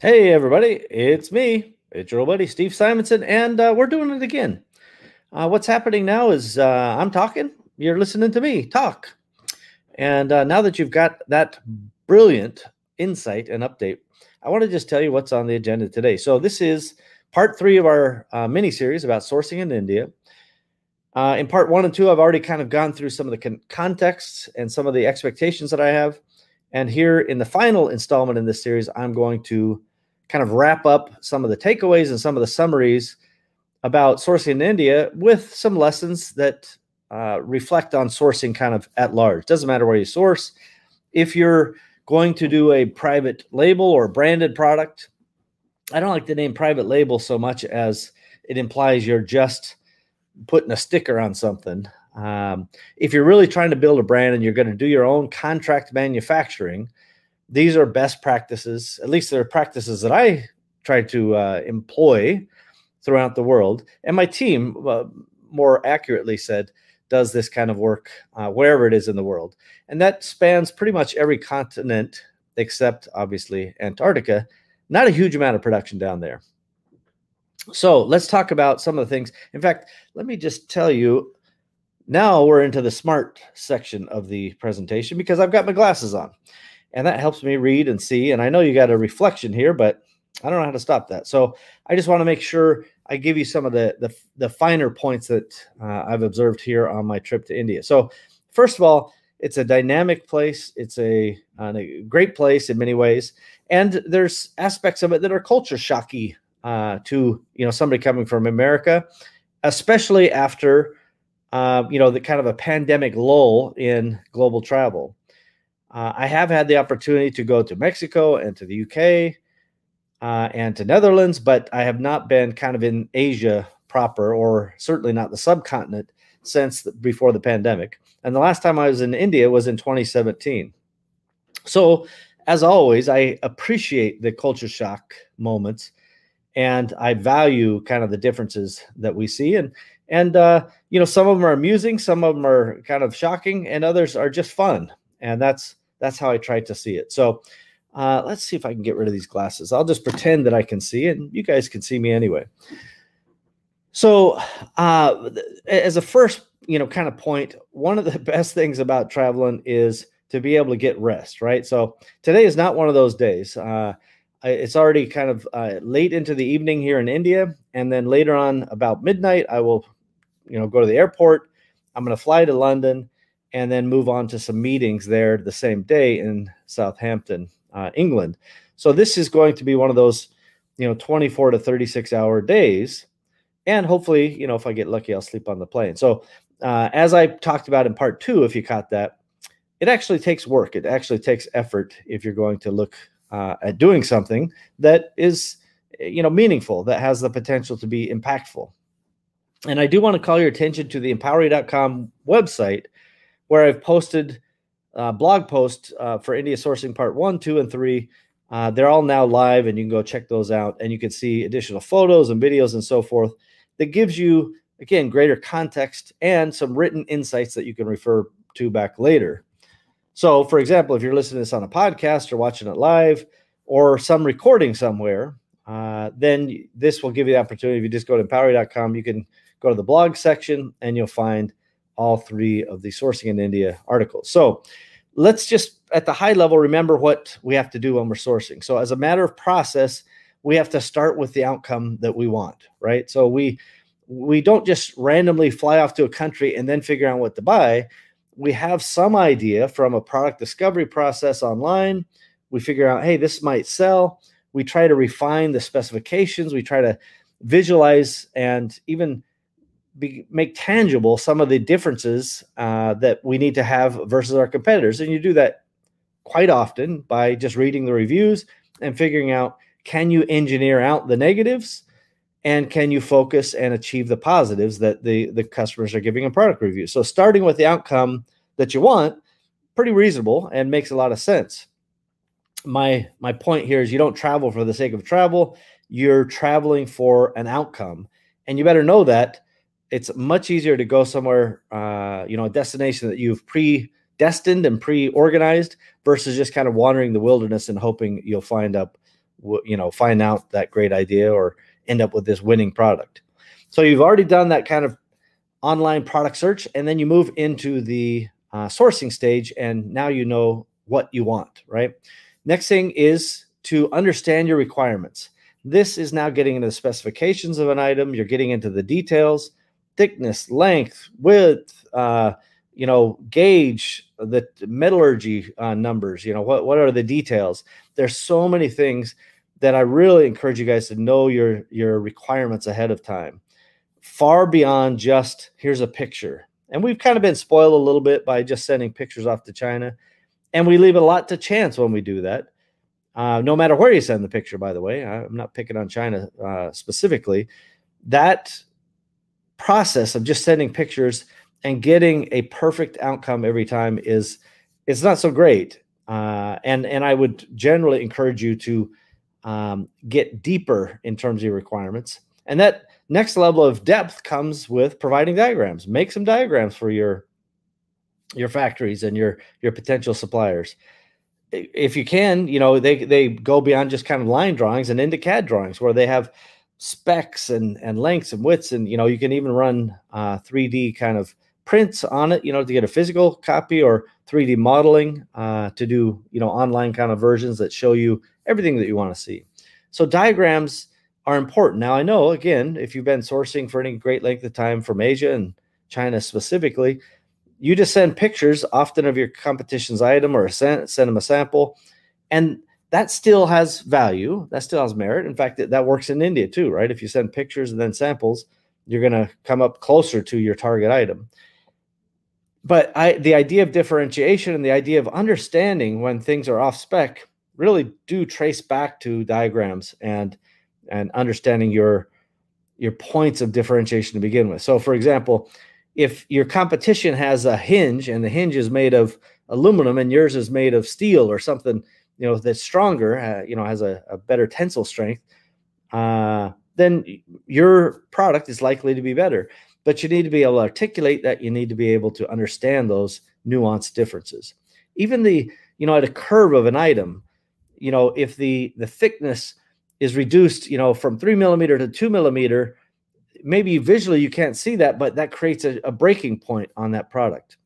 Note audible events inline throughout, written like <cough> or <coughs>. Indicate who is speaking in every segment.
Speaker 1: Hey, everybody, it's me. It's your old buddy, Steve Simonson, and uh, we're doing it again. Uh, what's happening now is uh, I'm talking, you're listening to me talk. And uh, now that you've got that brilliant insight and update, I want to just tell you what's on the agenda today. So, this is part three of our uh, mini series about sourcing in India. Uh, in part one and two, I've already kind of gone through some of the con- contexts and some of the expectations that I have. And here in the final installment in this series, I'm going to kind of wrap up some of the takeaways and some of the summaries about sourcing in India with some lessons that uh, reflect on sourcing kind of at large. Doesn't matter where you source. If you're going to do a private label or branded product, I don't like the name private label so much as it implies you're just putting a sticker on something. Um, if you're really trying to build a brand and you're going to do your own contract manufacturing, these are best practices. At least they're practices that I try to uh, employ throughout the world. And my team, uh, more accurately said, does this kind of work uh, wherever it is in the world. And that spans pretty much every continent except obviously Antarctica. Not a huge amount of production down there. So let's talk about some of the things. In fact, let me just tell you now we're into the smart section of the presentation because I've got my glasses on and that helps me read and see. And I know you got a reflection here, but I don't know how to stop that. So I just want to make sure I give you some of the the, the finer points that uh, I've observed here on my trip to India. So first of all, it's a dynamic place. It's a, a great place in many ways, and there's aspects of it that are culture shocky uh, to you know somebody coming from America, especially after uh, you know the kind of a pandemic lull in global travel. Uh, I have had the opportunity to go to Mexico and to the UK uh, and to Netherlands, but I have not been kind of in Asia proper, or certainly not the subcontinent since the, before the pandemic. And the last time I was in India was in 2017. So, as always, I appreciate the culture shock moments, and I value kind of the differences that we see. And and uh, you know, some of them are amusing, some of them are kind of shocking, and others are just fun. And that's that's how I try to see it. So uh, let's see if I can get rid of these glasses. I'll just pretend that I can see, and you guys can see me anyway. So, uh, as a first, you know, kind of point, one of the <laughs> best things about traveling is to be able to get rest, right? So today is not one of those days. Uh, it's already kind of uh, late into the evening here in India, and then later on, about midnight, I will, you know, go to the airport. I'm going to fly to London, and then move on to some meetings there the same day in Southampton, uh, England. So this is going to be one of those, you know, 24 to 36 hour days. And hopefully, you know, if I get lucky, I'll sleep on the plane. So uh, as I talked about in part two, if you caught that, it actually takes work. It actually takes effort if you're going to look uh, at doing something that is, you know, meaningful, that has the potential to be impactful. And I do want to call your attention to the empowery.com website where I've posted uh, blog posts uh, for India sourcing part one, two, and three. Uh, they're all now live, and you can go check those out, and you can see additional photos and videos and so forth. That gives you again greater context and some written insights that you can refer to back later. So, for example, if you're listening to this on a podcast or watching it live or some recording somewhere, uh, then this will give you the opportunity. If you just go to empowery.com, you can go to the blog section and you'll find all three of the sourcing in India articles. So let's just at the high level remember what we have to do when we're sourcing. So as a matter of process, we have to start with the outcome that we want, right? So we we don't just randomly fly off to a country and then figure out what to buy. We have some idea from a product discovery process online. We figure out, hey, this might sell. We try to refine the specifications. We try to visualize and even be, make tangible some of the differences uh, that we need to have versus our competitors. And you do that quite often by just reading the reviews and figuring out can you engineer out the negatives and can you focus and achieve the positives that the, the customers are giving a product review. So starting with the outcome that you want, pretty reasonable and makes a lot of sense. My my point here is you don't travel for the sake of travel, you're traveling for an outcome. And you better know that it's much easier to go somewhere, uh, you know, a destination that you've predestined and pre-organized versus just kind of wandering the wilderness and hoping you'll find up you know find out that great idea or end up with this winning product. So you've already done that kind of online product search, and then you move into the uh, sourcing stage, and now you know what you want, right? Next thing is to understand your requirements. This is now getting into the specifications of an item. You're getting into the details, thickness, length, width, uh, you know, gauge, the metallurgy uh, numbers. You know, what what are the details? There's so many things that I really encourage you guys to know your your requirements ahead of time, far beyond just here's a picture. And we've kind of been spoiled a little bit by just sending pictures off to China, and we leave a lot to chance when we do that. Uh, no matter where you send the picture, by the way, I'm not picking on China uh, specifically. That process of just sending pictures and getting a perfect outcome every time is it's not so great. Uh, and and I would generally encourage you to um, get deeper in terms of your requirements. And that next level of depth comes with providing diagrams. Make some diagrams for your your factories and your your potential suppliers. If you can, you know they they go beyond just kind of line drawings and into CAD drawings where they have specs and and lengths and widths and you know you can even run uh, 3D kind of prints on it, you know, to get a physical copy or 3D modeling uh, to do, you know, online kind of versions that show you everything that you want to see. So diagrams are important. Now I know again, if you've been sourcing for any great length of time from Asia and China specifically, you just send pictures often of your competition's item or send, send them a sample, and that still has value. That still has merit. In fact, that, that works in India too, right? If you send pictures and then samples, you're going to come up closer to your target item but I the idea of differentiation and the idea of understanding when things are off spec really do trace back to diagrams and and understanding your your points of differentiation to begin with. So for example, if your competition has a hinge and the hinge is made of aluminum and yours is made of steel or something, you know, that's stronger, uh, you know, has a, a better tensile strength, uh, then your product is likely to be better. But you need to be able to articulate that. You need to be able to understand those nuanced differences. Even the you know at a curve of an item you know if the the thickness is reduced you know from three millimeter to two millimeter maybe visually you can't see that but that creates a, a breaking point on that product.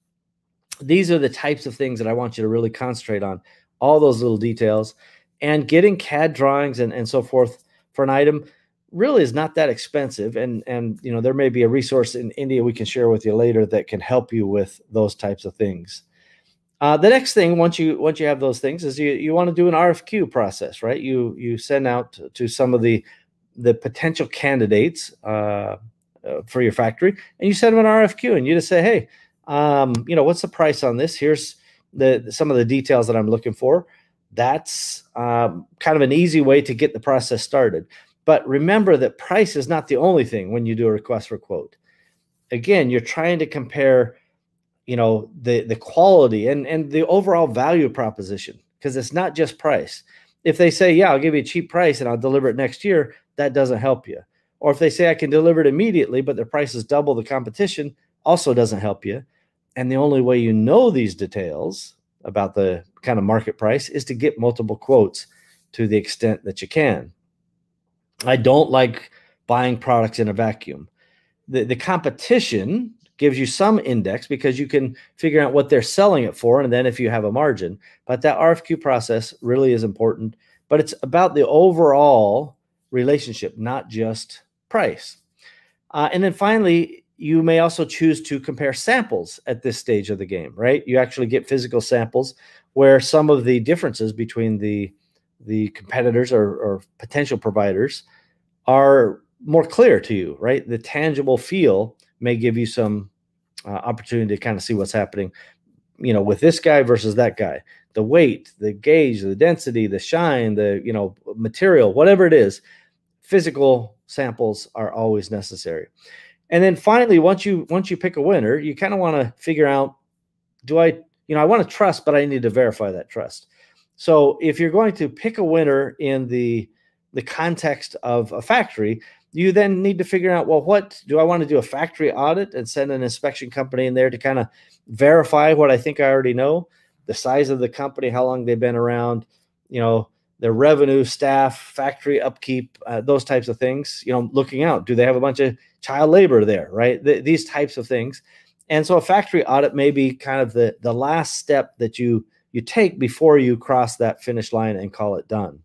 Speaker 1: These are the types of things that i want you to really concentrate on all those little details. And getting cad drawings and, and so forth for an item really is not that expensive. And and you know there may be a resource in india we can share with you later that can help you with those types of things. Uh, the next thing once you once you have those things is you you want to do an rfq process right? You you send out to some of the the potential candidates uh, uh, for your factory and you send them an rfq and you just say hey um, you know what's the price on this? Here's the some of the details that i'm looking for that's um, kind of an easy way to get the process started but remember that price is not the only thing when you do a request for quote. Again, you're trying to compare, you know, the the quality and and the overall value proposition because it's not just price. If they say, "Yeah, I'll give you a cheap price and I'll deliver it next year," that doesn't help you. Or if they say, "I can deliver it immediately, but the price is double the competition," also doesn't help you. And the only way you know these details about the kind of market price is to get multiple quotes to the extent that you can. I don't like buying products in a vacuum. The, the competition gives you some index because you can figure out what they're selling it for and then if you have a margin. But that RFQ process really is important, but it's about the overall relationship, not just price. Uh, and then finally, you may also choose to compare samples at this stage of the game, right? You actually get physical samples where some of the differences between the the competitors or, or potential providers are more clear to you, right? The tangible feel may give you some uh, opportunity to kind of see what's happening, you know, with this guy versus that guy. The weight, the gauge, the density, the shine, the you know material, whatever it is, physical samples are always necessary. And then finally, once you once you pick a winner, you kind of want to figure out, do I, you know, I want to trust, but I need to verify that trust. So if you're going to pick a winner in the the context of a factory, you then need to figure out well, what do I want to do a factory audit and send an inspection company in there to kind of verify what I think I already know, the size of the company, how long they've been around, you know, their revenue, staff, factory upkeep, uh, those types of things. You know, looking out, do they have a bunch of child labor there, right? Th- these types of things. And so a factory audit may be kind of the the last step that you you take before you cross that finish line and call it done.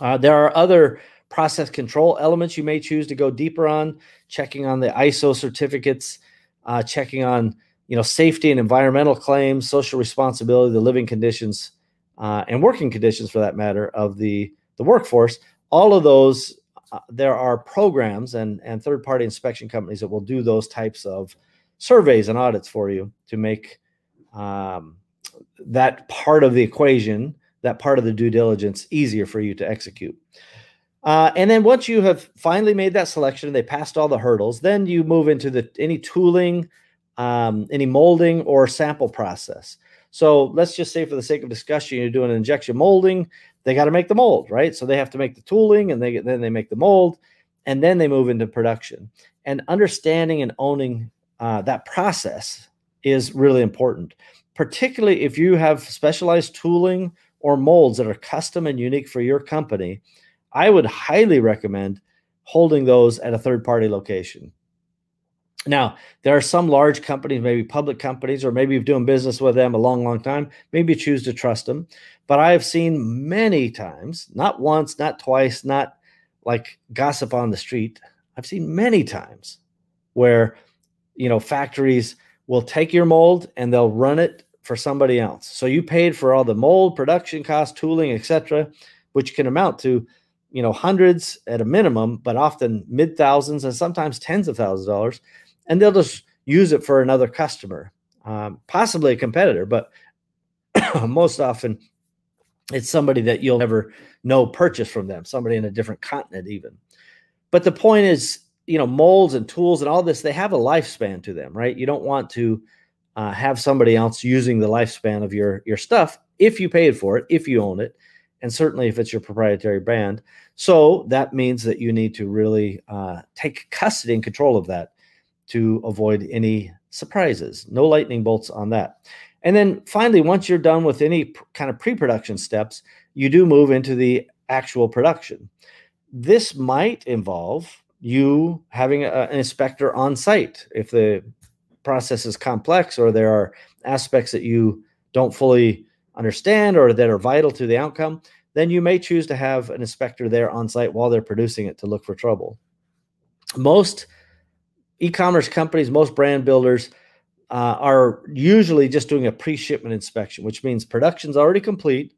Speaker 1: Uh, there are other process control elements you may choose to go deeper on, checking on the ISO certificates, uh, checking on you know safety and environmental claims, social responsibility, the living conditions, uh, and working conditions for that matter of the the workforce. All of those, uh, there are programs and and third party inspection companies that will do those types of surveys and audits for you to make um, that part of the equation, that part of the due diligence, easier for you to execute. Uh, and then once you have finally made that selection, they passed all the hurdles. Then you move into the any tooling, um, any molding or sample process. So let's just say, for the sake of discussion, you're doing injection molding. They got to make the mold, right? So they have to make the tooling, and they then they make the mold, and then they move into production. And understanding and owning uh, that process is really important, particularly if you have specialized tooling or molds that are custom and unique for your company I would highly recommend holding those at a third party location. Now, there are some large companies, maybe public companies, or maybe you've doing business with them a long, long time. Maybe you choose to trust them. But I have seen many times, not once, not twice, not like gossip on the street. I've seen many times where, you know, factories will take your mold and they'll run it for somebody else. So you paid for all the mold, production cost, tooling, etc., which can amount to you know hundreds at a minimum but often mid thousands and sometimes tens of thousands of dollars and they'll just use it for another customer um, possibly a competitor but <coughs> most often it's somebody that you'll never know purchase from them somebody in a different continent even. But the point is you know molds and tools and all this they have a lifespan to them right? You don't want to uh, have somebody else using the lifespan of your your stuff if you paid for it if you own it and certainly if it's your proprietary brand. So that means that you need to really uh, take custody and control of that to avoid any surprises. No lightning bolts on that. And then finally, once you're done with any kind of pre production steps, you do move into the actual production. This might involve you having a, an inspector on site if the process is complex or there are aspects that you don't fully understand or that are vital to the outcome, then you may choose to have an inspector there on site while they're producing it to look for trouble. Most e-commerce companies, most brand builders uh, are usually just doing a pre-shipment inspection, which means production's already complete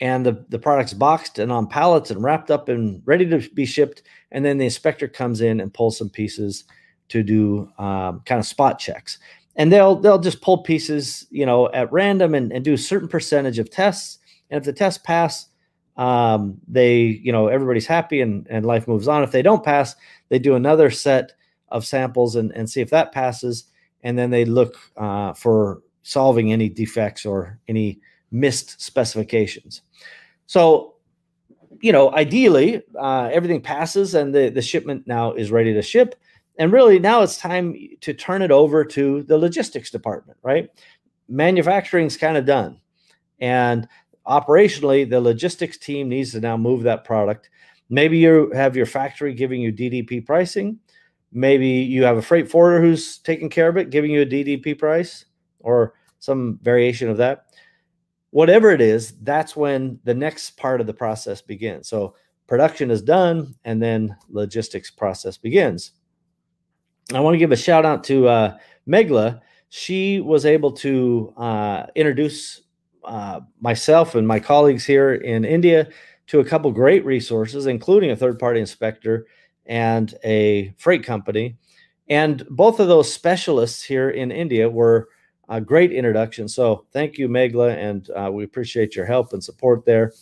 Speaker 1: and the, the product's boxed and on pallets and wrapped up and ready to be shipped. And then the inspector comes in and pulls some pieces to do um, kind of spot checks. And they'll they'll just pull pieces you know at random and, and do a certain percentage of tests. And if the tests pass um, they you know everybody's happy and, and life moves on. If they don't pass they do another set of samples and, and see if that passes and then they look uh, for solving any defects or any missed specifications so you know ideally uh, everything passes and the, the shipment now is ready to ship and really now it's time to turn it over to the logistics department, right? Manufacturing's kind of done. And operationally, the logistics team needs to now move that product. Maybe you have your factory giving you DDP pricing. Maybe you have a freight forwarder who's taking care of it, giving you a DDP price or some variation of that. Whatever it is, that's when the next part of the process begins. So production is done and then logistics process begins. I want to give a shout out to uh, Megla. She was able to uh, introduce uh, myself and my colleagues here in India to a couple great resources, including a third party inspector and a freight company. And both of those specialists here in India were a great introduction. So thank you, Megla, and uh, we appreciate your help and support there.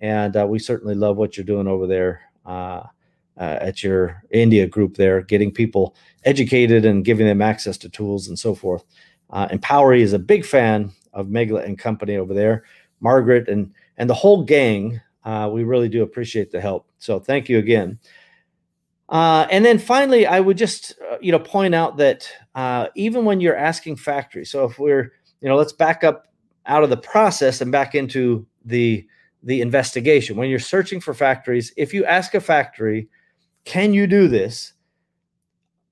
Speaker 1: And uh, we certainly love what you're doing over there uh, uh, at your India group there, getting people educated and giving them access to tools and so forth. Uh, Empowery is a big fan of Megla and company over there. Margaret and and the whole gang, uh, we really do appreciate the help. So thank you again. Uh, and then finally, I would just uh, you know point out that uh, even when you're asking factories, so if we're you know let's back up out of the process and back into the the investigation. When you're searching for factories, if you ask a factory, can you do this?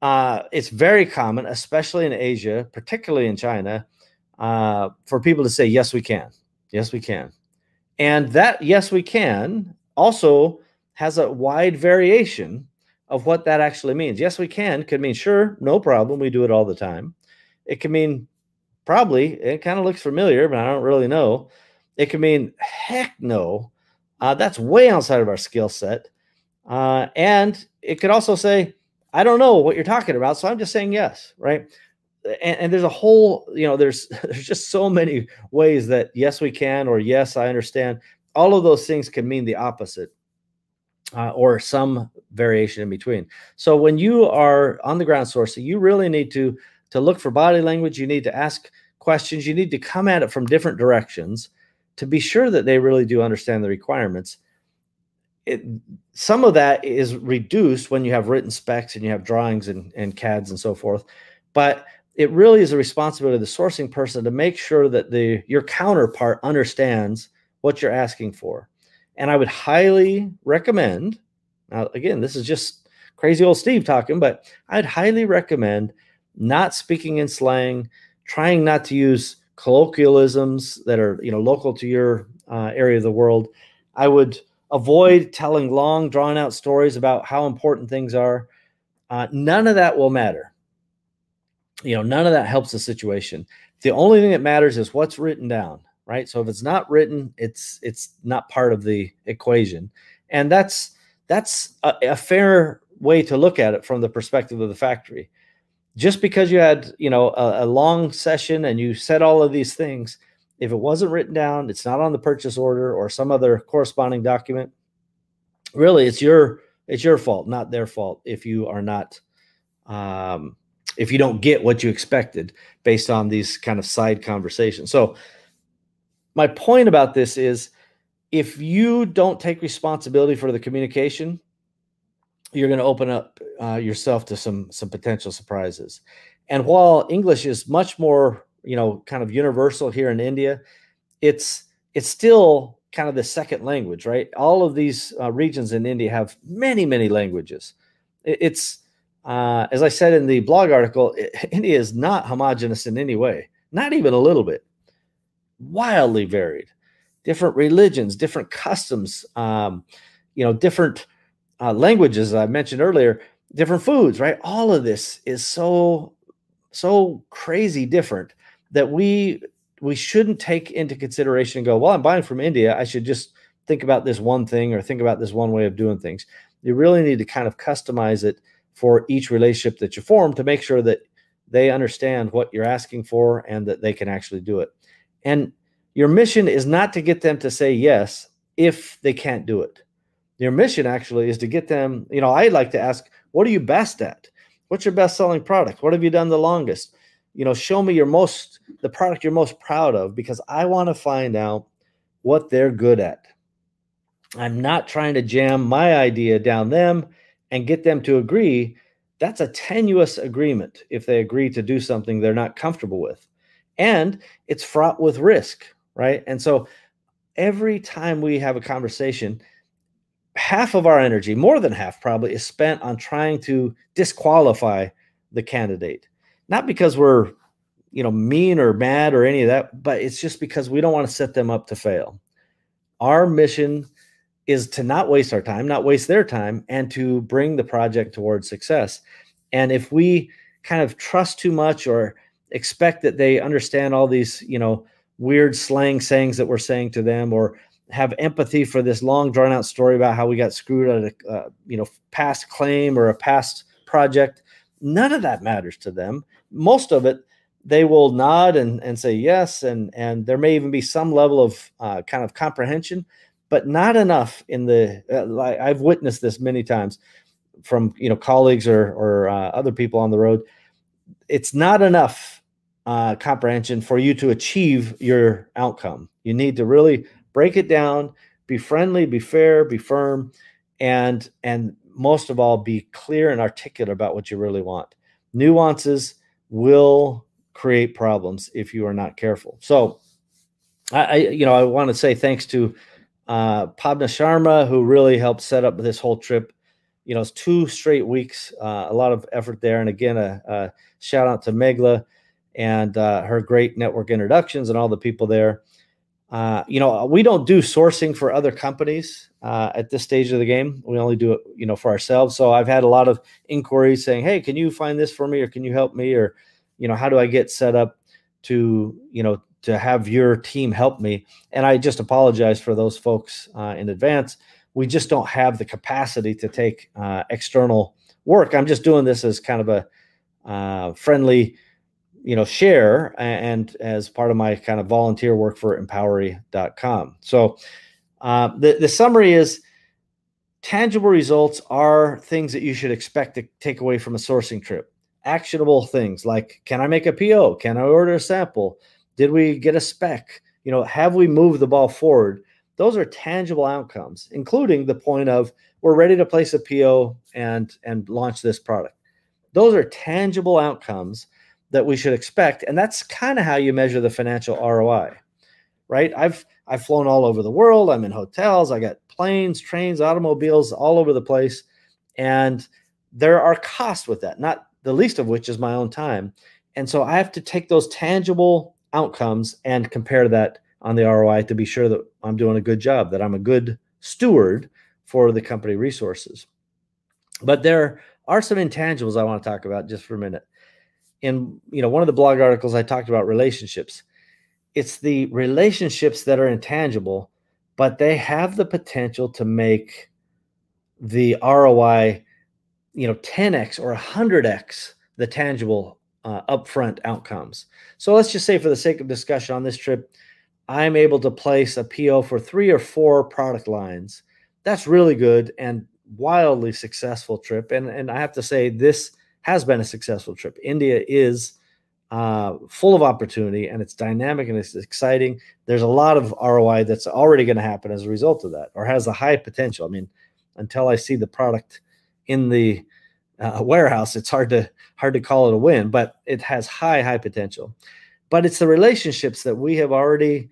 Speaker 1: Uh, it's very common, especially in Asia, particularly in China, uh, for people to say, yes, we can. Yes, we can. And that, yes, we can, also has a wide variation of what that actually means. Yes, we can could mean, sure, no problem. We do it all the time. It can mean, probably, it kind of looks familiar, but I don't really know. It can mean, heck no. Uh, that's way outside of our skill set. Uh, and it could also say, I don't know what you're talking about, so I'm just saying yes, right? And, and, there's a whole, you know, there's <laughs> there's just so many ways that yes we can or yes I understand. All of those things can mean the opposite, uh, or some variation in between. So when you are on the ground sourcing, you really need to to look for body language. You need to ask questions. You need to come at it from different directions to be sure that they really do understand the requirements. It, some of that is reduced when you have written specs and you have drawings and, and CADs and so forth. But it really is a responsibility of the sourcing person to make sure that the your counterpart understands what you're asking for. And I would highly recommend, now again, this is just crazy old Steve talking, but I'd highly recommend not speaking in slang, trying not to use colloquialisms that are you know local to your uh, area of the world. I would avoid telling long, drawn out stories about how important things are. Uh, none of that will matter. You know, none of that helps the situation. The only thing that matters is what's written down, right? So if it's not written, it's it's not part of the equation, and that's that's a, a fair way to look at it from the perspective of the factory. Just because you had you know a, a, long session and you said all of these things if it wasn't written down it's not on the purchase order or some other corresponding document really it's your it's your fault not their fault if you are not um, if you don't get what you expected based on these kind of side conversations. So my point about this is if you don't take responsibility for the communication you're going to open up uh, yourself to some some potential surprises. And while English is much more, you know, kind of universal here in India, it's it's still kind of the second language, right? All of these uh, regions in India have many many languages. It's uh, as I said in the blog article, <laughs> India is not homogenous in any way, not even a little bit. Wildly varied, different religions, different customs, um, you know, different uh, languages I mentioned earlier, different foods, right? All of this is so so crazy different that we we shouldn't take into consideration and go, well, I'm buying from India. I should just think about this one thing or think about this one way of doing things. You really need to kind of customize it for each relationship that you form to make sure that they understand what you're asking for and that they can actually do it. And your mission is not to get them to say yes if they can't do it. Your mission actually is to get them, you know, I like to ask, what are you best at? What's your best selling product? What have you done the longest? You know, show me your most, the product you're most proud of because I want to find out what they're good at. I'm not trying to jam my idea down them and get them to agree. That's a tenuous agreement if they agree to do something they're not comfortable with. And it's fraught with risk, right? And so every time we have a conversation, half of our energy, more than half probably, is spent on trying to disqualify the candidate. Not because we're, you know, mean or mad or any of that, but it's just because we don't want to set them up to fail. Our mission is to not waste our time, not waste their time, and to bring the project towards success. And if we kind of trust too much or expect that they understand all these, you know, weird slang sayings that we're saying to them or have empathy for this long drawn out story about how we got screwed at a uh, you know past claim or a past project. None of that matters to them. Most of it they will nod and, and say yes and and there may even be some level of uh, kind of comprehension but not enough in the uh, i've witnessed this many times from you know colleagues or or uh, other people on the road it's not enough uh, comprehension for you to achieve your outcome you need to really break it down be friendly be fair be firm and and most of all be clear and articulate about what you really want nuances will create problems if you are not careful so i, I you know i want to say thanks to uh, Pabna Sharma, who really helped set up this whole trip. You know, it's two straight weeks, uh, a lot of effort there. And again, a, a shout out to Megla and uh, her great network introductions and all the people there. Uh, you know, we don't do sourcing for other companies uh, at this stage of the game. We only do it, you know, for ourselves. So I've had a lot of inquiries saying, "Hey, can you find this for me, or can you help me, or you know, how do I get set up to, you know, to have your team help me?" And I just apologize for those folks uh, in advance. We just don't have the capacity to take uh, external work. I'm just doing this as kind of a uh, friendly you know share and as part of my kind of volunteer work for empowery.com so uh, the, the summary is tangible results are things that you should expect to take away from a sourcing trip. Actionable things like can i make a po can i order a sample? Did we get a spec? You know have we moved the ball forward those are tangible outcomes including the point of we're ready to place a po and and launch this product. Those are tangible outcomes that we should expect and that's kind of how you measure the financial ROI right? I've i've flown all over the world. I'm in hotels. I got planes trains automobiles all over the place and there are costs with that not the least of which is my own time. And so i have to take those tangible outcomes and compare that on the ROI to be sure that I'm doing a good job that I'm a good steward for the company resources but there are some intangibles I want to talk about just for a minute in you know one of the blog articles I talked about relationships. It's the relationships that are intangible, but they have the potential to make the ROI, you know, 10x or 100x the tangible uh, upfront outcomes. So let's just say, for the sake of discussion on this trip, I'm able to place a PO for three or four product lines. That's really good and wildly successful trip. And and I have to say this has been a successful trip. India is uh, full of opportunity and it's dynamic and it's exciting. There's a lot of ROI that's already going to happen as a result of that, or has a high potential. I mean, until I see the product in the uh, warehouse, it's hard to hard to call it a win, but it has high high potential. But it's the relationships that we have already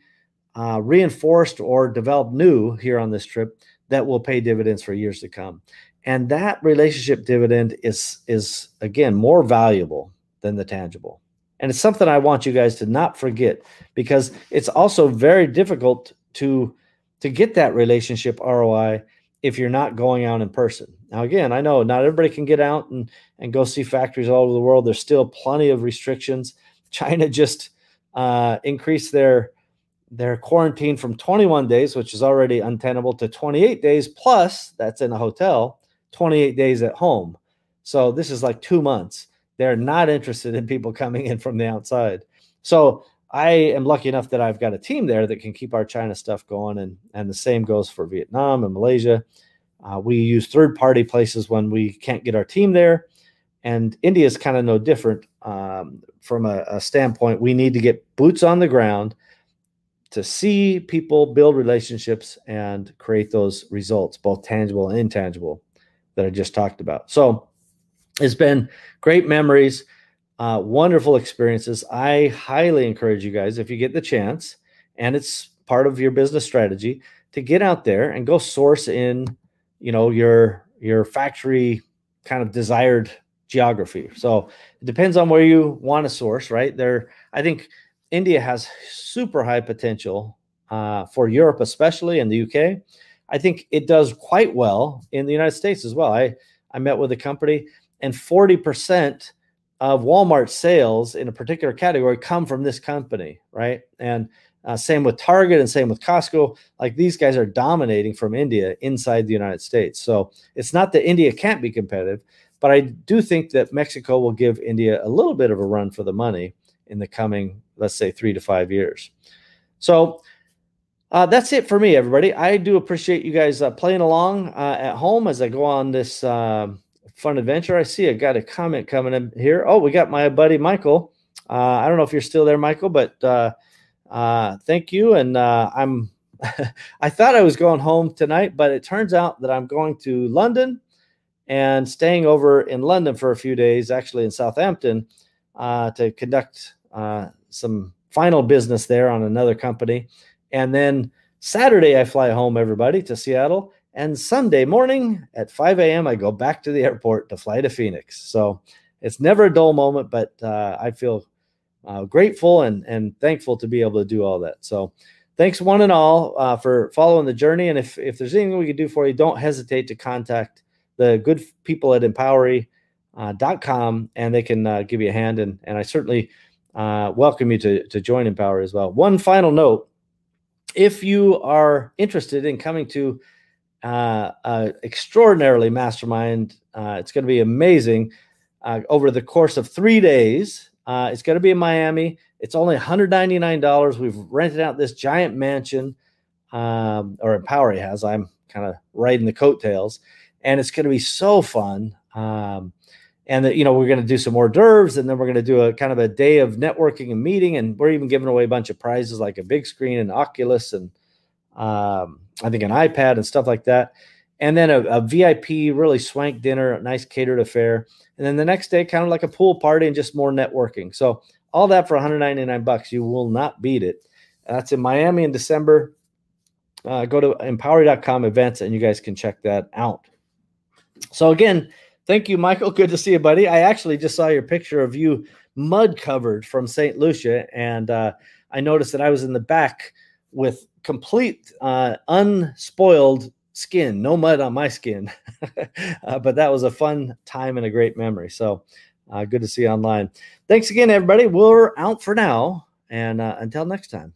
Speaker 1: uh, reinforced or developed new here on this trip that will pay dividends for years to come. And that relationship dividend is is again more valuable than the tangible. And it's something i want you guys to not forget because it's also very difficult to to get that relationship roi if you're not going out in person. Now again i know not everybody can get out and and go see factories all over the world. There's still plenty of restrictions. <laughs> China just uh, increased their their quarantined from 21 days which is already untenable to 28 days plus that's in a hotel 28 days at home. So this is like two months. They're not interested in people coming in from the outside. So I am lucky enough that I've got a team there that can keep our China stuff going, and and the same goes for Vietnam and Malaysia. Uh, we use third party places when we can't get our team there, and India is kind of no different um, from a, a standpoint. We need to get boots on the ground to see people build relationships and create those results, both tangible and intangible that I just talked about. So it's been great memories, uh, wonderful experiences. I highly encourage you guys, if you get the chance, and it's part of your business strategy, to get out there and go source in, you know, your your factory kind of desired geography. So it depends on where you want to source, right? There, I think India has super high potential uh, for Europe, especially in the UK. I think it does quite well in the United States as well. I, I met with a company, and 40% of Walmart sales in a particular category come from this company, right? And uh, same with Target and same with Costco. Like these guys are dominating from India inside the United States. So it's not that India can't be competitive, but I do think that Mexico will give India a little bit of a run for the money in the coming, let's say, three to five years. So uh, that's it for me, everybody. I do appreciate you guys uh, playing along uh, at home as I go on this um, fun adventure. I see I got a comment coming in here. Oh, we got my buddy Michael. Uh, I don't know if you're still there, Michael, but uh, uh, thank you. And I'm <laughs> I thought I was going home tonight, but it turns out that I'm going to London and staying over in London for a few days, actually in Southampton, to conduct uh, some final business there on another company and then Saturday, I fly home, everybody, to Seattle. And Sunday morning at 5 a.m., I go back to the airport to fly to Phoenix. So it's never a dull moment, but uh, I feel uh, grateful and, and thankful to be able to do all that. So thanks one and all uh, for following the journey. And if, if there's anything we can do for you, don't hesitate to contact the good people at empowery.com and they can uh, give you a hand. And, and I certainly uh, welcome you to, to join Empowery as well. One final note if you are interested in coming to uh, uh, extraordinarily mastermind, uh, it's going to be amazing uh, over the course of three days. Uh, it's going to be in Miami. It's only $199. We've rented out this giant mansion, um, or Empowery has. I'm kind of riding the coattails, and it's going to be so fun. Um, and that you know we're going to do some hors d'oeuvres and then we're going to do a kind of a day of networking and meeting and we're even giving away a bunch of prizes like a big screen and oculus and um, i think an ipad and stuff like that. And then a, a, vip really swank dinner a nice catered affair. And then the next day kind of like a pool party and just more networking. So all that for 199 bucks. You will not beat it. That's in miami in december. Uh, go to empowery.com events and you guys can check that out. So again Thank you, Michael. <laughs> Good to see you, buddy. I actually just saw your picture of you mud covered from St. Lucia, and uh, I noticed that I was in the back with complete uh, unspoiled skin, no mud on my skin. <laughs> uh, but that was a fun time and a great memory. So uh, good to see you online. Thanks again, everybody. We're out for now, and uh, until next time.